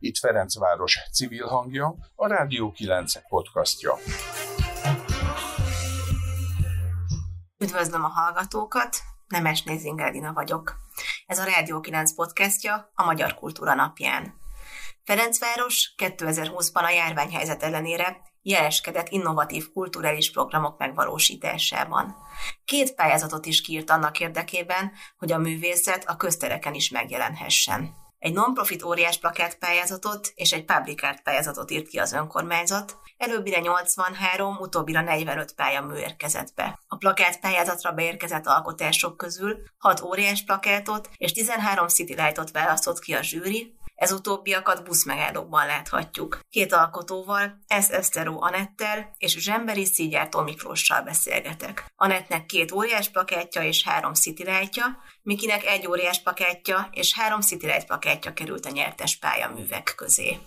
Itt Ferencváros civil hangja, a Rádió 9 podcastja. Üdvözlöm a hallgatókat, Nemes Nézingeldina vagyok. Ez a Rádió 9 podcastja a Magyar Kultúra napján. Ferencváros 2020-ban a járványhelyzet ellenére jeleskedett innovatív kulturális programok megvalósításában. Két pályázatot is kiírt annak érdekében, hogy a művészet a köztereken is megjelenhessen. Egy non-profit óriás plakát pályázatot és egy public art pályázatot írt ki az önkormányzat, előbbire 83, utóbbira 45 pályamű érkezett be. A plakát pályázatra beérkezett alkotások közül 6 óriás plakátot és 13 City Light-ot választott ki a zsűri, ez utóbbiakat buszmegállókban láthatjuk. Két alkotóval, Ez Eszteró Anettel és Zsemberi Szígyártó Miklóssal beszélgetek. Anettnek két óriás plakátja és három citylightja, Mikinek egy óriás plakátja és három citylight plakátja került a nyertes pályaművek közé.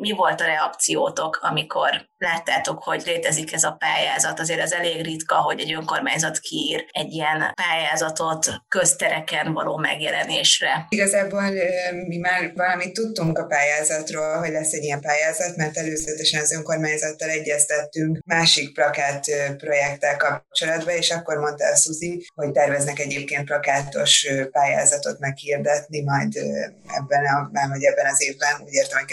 Mi volt a reakciótok, amikor láttátok, hogy létezik ez a pályázat? Azért az elég ritka, hogy egy önkormányzat kiír egy ilyen pályázatot köztereken való megjelenésre. Igazából mi már valamit tudtunk a pályázatról, hogy lesz egy ilyen pályázat, mert előzetesen az önkormányzattal egyeztettünk másik plakát projekttel kapcsolatban, és akkor mondta a Szuzi, hogy terveznek egyébként plakátos pályázatot meghirdetni majd ebben, a, hogy ebben az évben, úgy értem, hogy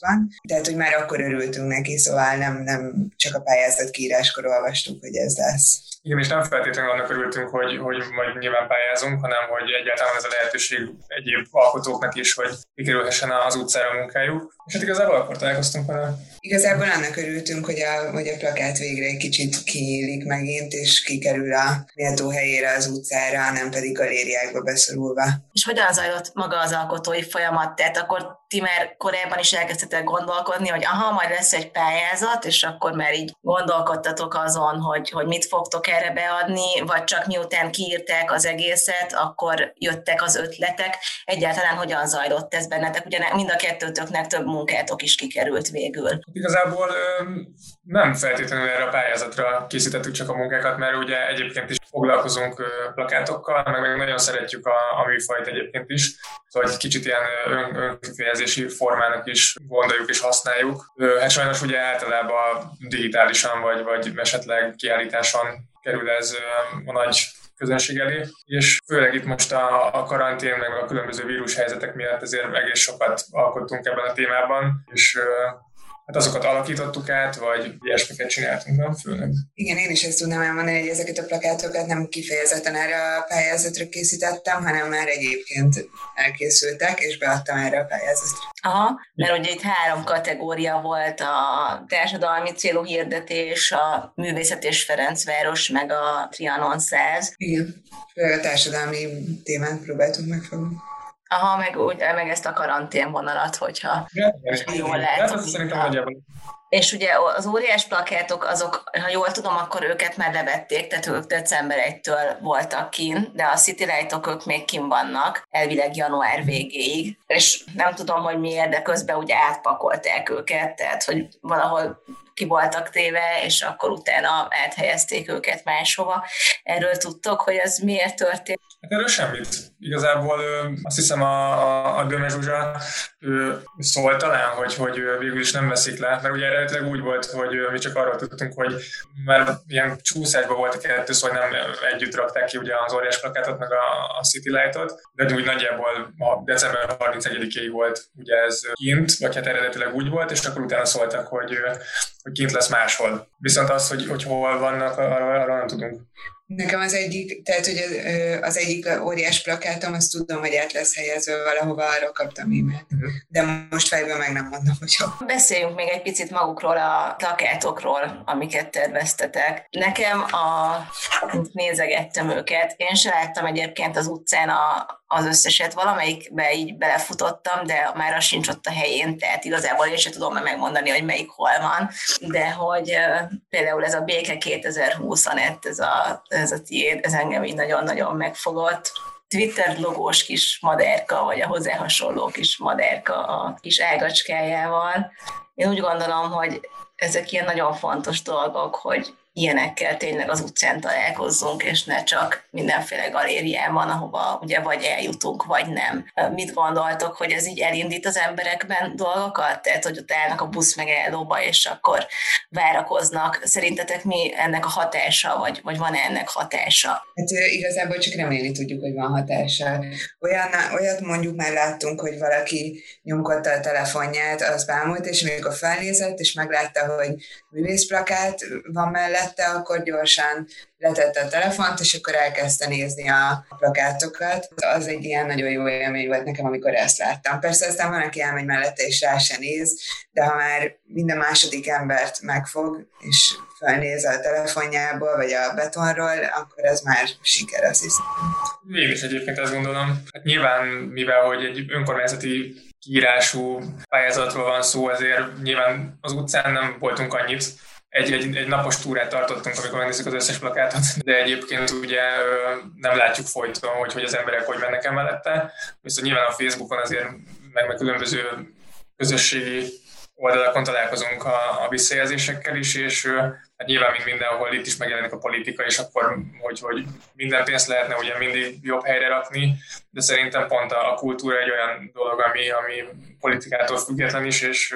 2020-ban. Tehát, hogy már akkor örültünk neki, szóval nem, nem csak a pályázat kiíráskor olvastuk, hogy ez lesz. Igen, és nem feltétlenül annak örültünk, hogy, hogy majd nyilván pályázunk, hanem hogy egyáltalán ez a lehetőség egyéb alkotóknak is, hogy kikerülhessen az utcára a munkájuk. És hát igazából akkor találkoztunk vele. Igazából annak örültünk, hogy a, hogy a plakát végre egy kicsit kinyílik megint, és kikerül a méltó helyére az utcára, nem pedig galériákba beszorulva. És hogyan zajlott maga az alkotói folyamat? Tehát akkor ti már korábban is elkezdtetek gondolkodni, hogy aha, majd lesz egy pályázat, és akkor már így gondolkodtatok azon, hogy, hogy mit fogtok erre beadni, vagy csak miután kiírták az egészet, akkor jöttek az ötletek. Egyáltalán hogyan zajlott ez bennetek? Ugye mind a kettőtöknek több munkátok is kikerült végül. Igazából nem feltétlenül erre a pályázatra készítettük csak a munkákat, mert ugye egyébként is foglalkozunk plakátokkal, meg, meg nagyon szeretjük a, a műfajt egyébként is, szóval egy kicsit ilyen ön, önkifejezési formának is gondoljuk és használjuk. Hát sajnos ugye általában digitálisan vagy, vagy esetleg kiállításon kerül ez a nagy közönség elé, és főleg itt most a, a karantén, meg a különböző vírushelyzetek miatt azért egész sokat alkottunk ebben a témában, és hát azokat alakítottuk át, vagy ilyesmiket csináltunk, nem főleg. Igen, én is ezt tudnám elmondani, hogy ezeket a plakátokat nem kifejezetten erre a pályázatra készítettem, hanem már egyébként elkészültek, és beadtam erre a pályázatra. Aha, mert ugye itt három kategória volt a társadalmi célú hirdetés, a Művészet és Ferencváros, meg a Trianon 100. Igen, főleg a társadalmi témát próbáltunk megfogni. Aha, meg, úgy, meg ezt a karanténvonalat, hogyha ja, jól lehet. És ugye az óriás plakátok, azok, ha jól tudom, akkor őket már levették, tehát ők december 1-től voltak kin, de a City Light-ok ők még kin vannak, elvileg január végéig. És nem tudom, hogy miért, de közben ugye átpakolták őket, tehát hogy valahol ki voltak téve, és akkor utána áthelyezték őket máshova. Erről tudtok, hogy ez miért történt? Hát erről semmit. Igazából azt hiszem a, a, a Döme Zsuzsa ő szólt talán, hogy, hogy végül is nem veszik le, mert ugye eredetileg úgy volt, hogy mi csak arról tudtunk, hogy mert ilyen csúszásban volt a kettő, szóval nem együtt rakták ki ugye az óriás plakátot, meg a, a City Light-ot, de úgy nagyjából a december 31-ig volt ugye ez kint, vagy hát eredetileg úgy volt, és akkor utána szóltak, hogy, hogy kint lesz máshol. Viszont az, hogy, hogy hol vannak, arról, arról nem tudunk. Nekem az egyik, tehát hogy az egyik óriás plakátom, azt tudom, hogy át lesz helyezve valahova, arról kaptam e-mailt. Uh-huh. De most fejben meg nem mondom, hogy hol. Beszéljünk még egy picit magukról a plakátokról, amiket terveztetek. Nekem a... nézegettem őket. Én se láttam egyébként az utcán a, az összeset. Valamelyikbe így belefutottam, de már az sincs ott a helyén, tehát igazából én sem tudom megmondani, hogy melyik hol van. De hogy például ez a Béke 2020 ez a, ez a tiéd, ez engem így nagyon-nagyon megfogott Twitter logós kis madárka, vagy a hozzá hasonló kis madárka a kis ágacskájával. Én úgy gondolom, hogy ezek ilyen nagyon fontos dolgok, hogy ilyenekkel tényleg az utcán találkozzunk, és ne csak mindenféle galériában, ahova ugye vagy eljutunk, vagy nem. Mit gondoltok, hogy ez így elindít az emberekben dolgokat? Tehát, hogy ott állnak a busz megállóba, és akkor várakoznak. Szerintetek mi ennek a hatása, vagy, vagy van-e ennek hatása? Hát igazából csak remélni tudjuk, hogy van hatása. Olyan, olyat mondjuk már láttunk, hogy valaki nyomkodta a telefonját, az bámult, és amikor felnézett, és meglátta, hogy művészplakát van mellett, vette, akkor gyorsan letette a telefont, és akkor elkezdte nézni a plakátokat. Az egy ilyen nagyon jó élmény volt nekem, amikor ezt láttam. Persze aztán van, aki elmegy mellette, és rá se néz, de ha már minden második embert megfog, és felnéz a telefonjából, vagy a betonról, akkor ez már siker, azt hiszem. Én is egyébként azt gondolom. Hát nyilván, mivel hogy egy önkormányzati kiírású pályázatról van szó, ezért nyilván az utcán nem voltunk annyit, egy, egy, egy napos túrát tartottunk, amikor megnézzük az összes plakátot, de egyébként ugye nem látjuk folyton, hogy, hogy az emberek hogy mennek el mellette. Viszont nyilván a Facebookon azért meg, meg különböző közösségi oldalakon találkozunk a, a visszajelzésekkel is, és hát nyilván, mint mindenhol, itt is megjelenik a politika, és akkor, hogy, hogy minden pénzt lehetne ugye mindig jobb helyre rakni, de szerintem pont a, a kultúra egy olyan dolog, ami, ami politikától független is, és,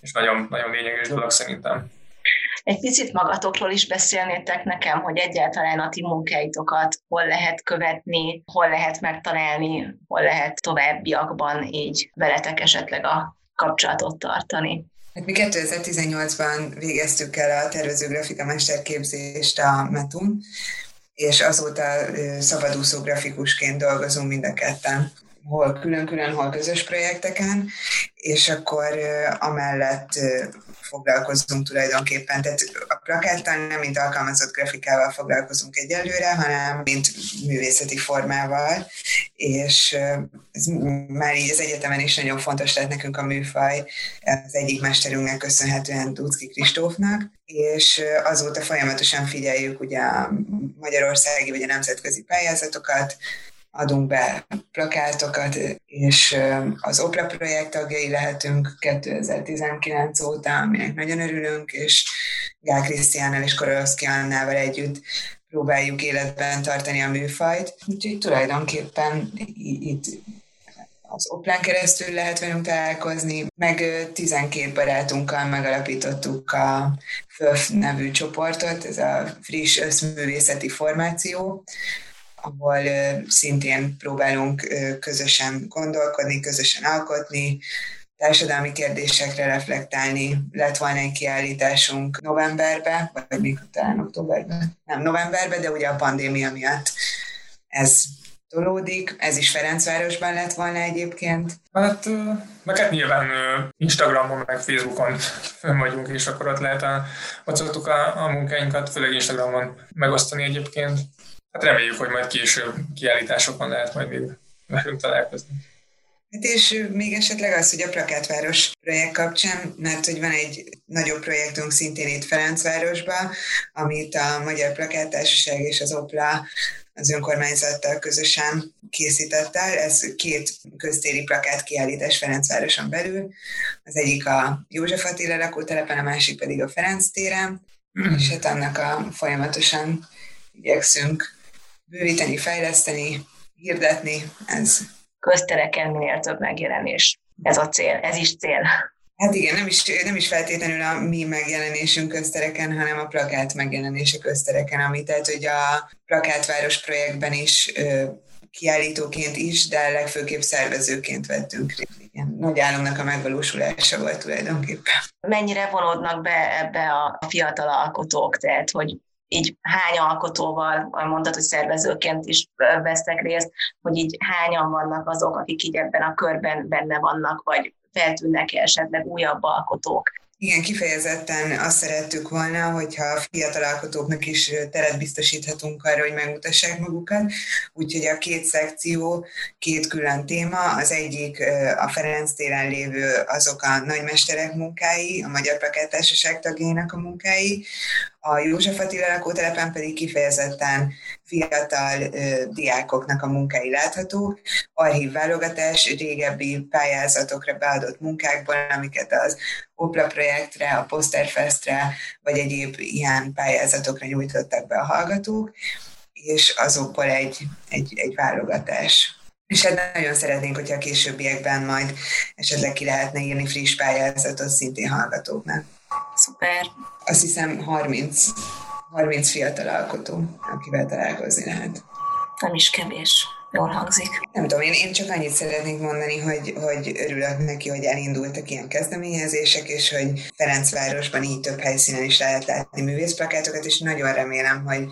és nagyon, nagyon lényeges dolog szerintem. Egy picit magatokról is beszélnétek nekem, hogy egyáltalán a ti munkáitokat hol lehet követni, hol lehet megtalálni, hol lehet továbbiakban így veletek esetleg a kapcsolatot tartani. Mi 2018-ban végeztük el a tervező grafikamesterképzést a METUN, és azóta szabadúszó grafikusként dolgozunk mind a ketten hol külön-külön, hol közös projekteken, és akkor amellett foglalkozunk tulajdonképpen. Tehát a plakáttal nem mint alkalmazott grafikával foglalkozunk egyelőre, hanem mint művészeti formával, és ez már így az egyetemen is nagyon fontos lett nekünk a műfaj, az egyik mesterünknek köszönhetően Ducki Kristófnak, és azóta folyamatosan figyeljük ugye a magyarországi vagy a nemzetközi pályázatokat, adunk be plakátokat, és az Opera projekt tagjai lehetünk 2019 óta, aminek nagyon örülünk, és Gál Krisztiánnal és Korolowski Annával együtt próbáljuk életben tartani a műfajt. Úgyhogy tulajdonképpen itt az Oplán keresztül lehet velünk találkozni, meg 12 barátunkkal megalapítottuk a FÖF nevű csoportot, ez a friss összművészeti formáció, ahol szintén próbálunk közösen gondolkodni, közösen alkotni, társadalmi kérdésekre reflektálni. Lett volna egy kiállításunk novemberben, vagy még talán októberben, nem novemberben, de ugye a pandémia miatt ez tolódik. Ez is Ferencvárosban lett volna egyébként. Hát, meg hát nyilván Instagramon, meg Facebookon fönn vagyunk, és akkor ott lehet a, ott szoktuk a, a munkáinkat, főleg Instagramon megosztani egyébként hát reméljük, hogy majd később kiállításokon lehet majd még velünk találkozni. Hát és még esetleg az, hogy a Plakátváros projekt kapcsán, mert hogy van egy nagyobb projektünk szintén itt Ferencvárosban, amit a Magyar Plakáttársaság és az OPLA az önkormányzattal közösen készített el. Ez két köztéri plakát kiállítás Ferencvároson belül. Az egyik a József Attila lakótelepen, a másik pedig a Ferenc téren, mm. és hát annak a folyamatosan igyekszünk bővíteni, fejleszteni, hirdetni, ez. Köztereken minél több megjelenés. Ez a cél, ez is cél. Hát igen, nem is, nem is feltétlenül a mi megjelenésünk köztereken, hanem a plakát megjelenése köztereken, ami tehát hogy a plakátváros projektben is kiállítóként is, de legfőképp szervezőként vettünk részt. Igen, nagy álomnak a megvalósulása volt tulajdonképpen. Mennyire vonódnak be ebbe a fiatal alkotók, tehát hogy így hány alkotóval, mondtad, hogy szervezőként is vesztek részt, hogy így hányan vannak azok, akik így ebben a körben benne vannak, vagy feltűnnek esetleg újabb alkotók. Igen, kifejezetten azt szerettük volna, hogyha a fiatal alkotóknak is teret biztosíthatunk arra, hogy megmutassák magukat. Úgyhogy a két szekció, két külön téma, az egyik a Ferenc téren lévő azok a nagymesterek munkái, a Magyar Plakáttársaság tagjainak a munkái, A József Attila lakótelepen pedig kifejezetten fiatal ö, diákoknak a munkái látható, archívválogatás régebbi pályázatokra beadott munkákból, amiket az Opla projektre, a Posterfestre, vagy egyéb ilyen pályázatokra nyújtottak be a hallgatók, és azokból egy, egy, egy válogatás. És hát nagyon szeretnénk, hogyha a későbbiekben majd esetleg ki lehetne írni friss pályázatot szintén hallgatóknak. Szuper. Azt hiszem 30, 30 fiatal alkotó, akivel találkozni lehet. Nem is kevés. Jól hangzik. Nem tudom, én, én csak annyit szeretnék mondani, hogy, hogy örülök neki, hogy elindultak ilyen kezdeményezések, és hogy Ferencvárosban így több helyszínen is lehet látni művészplakátokat, és nagyon remélem, hogy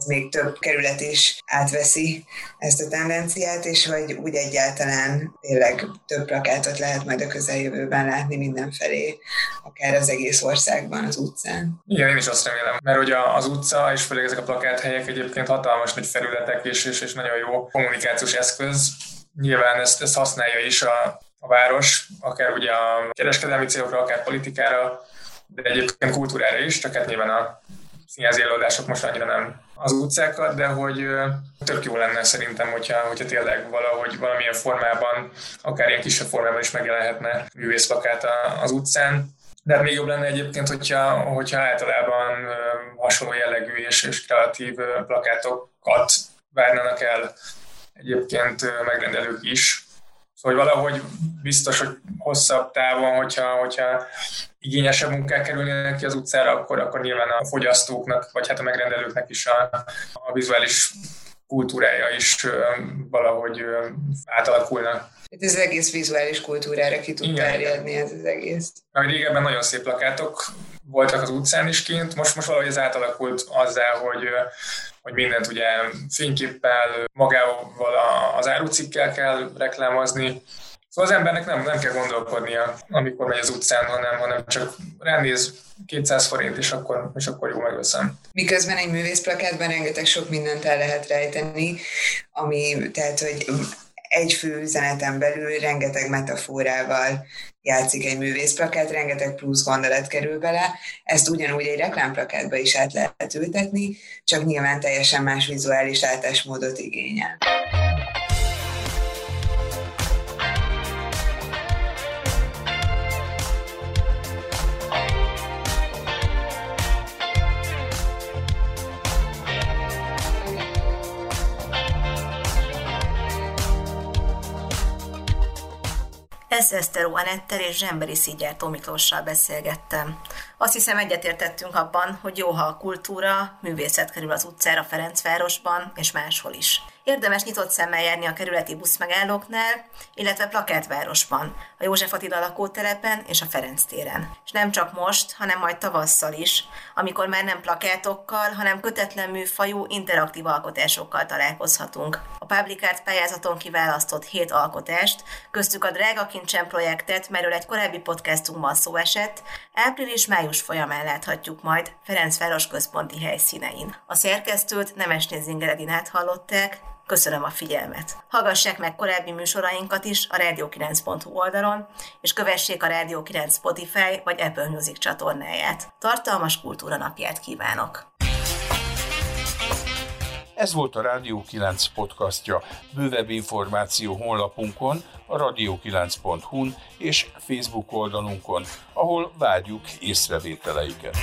ez még több kerület is átveszi ezt a tendenciát, és hogy úgy egyáltalán tényleg több plakátot lehet majd a közeljövőben látni mindenfelé, akár az egész országban, az utcán. Igen, én is azt remélem, mert hogy az utca, és főleg ezek a plakáthelyek egyébként hatalmas nagy felületek, és, és, és nagyon jó kommunikációs eszköz. Nyilván ezt, ezt használja is a, a város, akár ugye a kereskedelmi célokra, akár politikára, de egyébként kultúrára is, csak hát nyilván a színházi előadások most annyira nem az utcákat, de hogy tök jó lenne szerintem, hogyha, hogyha tényleg valahogy valamilyen formában, akár ilyen kisebb formában is megjelenhetne művészplakát az utcán. De hát még jobb lenne egyébként, hogyha, hogyha általában hasonló jellegű és, és kreatív plakátokat várnának el egyébként megrendelők is. Szóval valahogy biztos, hogy hosszabb távon, hogyha, hogyha igényesebb munkák kerülnének ki az utcára, akkor, akkor nyilván a fogyasztóknak, vagy hát a megrendelőknek is a, a vizuális kultúrája is valahogy átalakulna. Itt az egész vizuális kultúrára ki tud terjedni ez az egész. Mert régebben nagyon szép plakátok voltak az utcán is kint, most, most valahogy ez átalakult azzal, hogy, hogy mindent ugye fényképpel, magával az árucikkel kell reklámozni, Szóval az embernek nem, nem kell gondolkodnia, amikor megy az utcán, hanem, hanem csak ránéz 200 forint, és akkor, és akkor jó megveszem. Miközben egy művészplakátban rengeteg sok mindent el lehet rejteni, ami, tehát, hogy egy fő üzeneten belül rengeteg metaforával játszik egy művészplakát, rengeteg plusz gondolat kerül bele, ezt ugyanúgy egy reklámplakátba is át lehet ültetni, csak nyilván teljesen más vizuális látásmódot igényel. Eszteró Anettel és Zsemberi Szígyártó Miklóssal beszélgettem. Azt hiszem egyetértettünk abban, hogy jó, ha a kultúra, művészet kerül az utcára Ferencvárosban és máshol is. Érdemes nyitott szemmel járni a kerületi buszmegállóknál, illetve plakátvárosban, a József Attila lakótelepen és a Ferenc téren. És nem csak most, hanem majd tavasszal is, amikor már nem plakátokkal, hanem kötetlen műfajú, interaktív alkotásokkal találkozhatunk. A Publikárt pályázaton kiválasztott hét alkotást, köztük a Drága Kincsen projektet, melyről egy korábbi podcastunkban szó esett, április-május folyamán láthatjuk majd Ferencváros központi helyszínein. A szerkesztőt Nemesné Zingeredinát hallották, Köszönöm a figyelmet! Hallgassák meg korábbi műsorainkat is a radio9.hu oldalon, és kövessék a Radio 9 Spotify vagy Apple Music csatornáját. Tartalmas kultúra napját kívánok! Ez volt a Rádió 9 podcastja. Bővebb információ honlapunkon, a radio9.hu-n és Facebook oldalunkon, ahol várjuk észrevételeiket.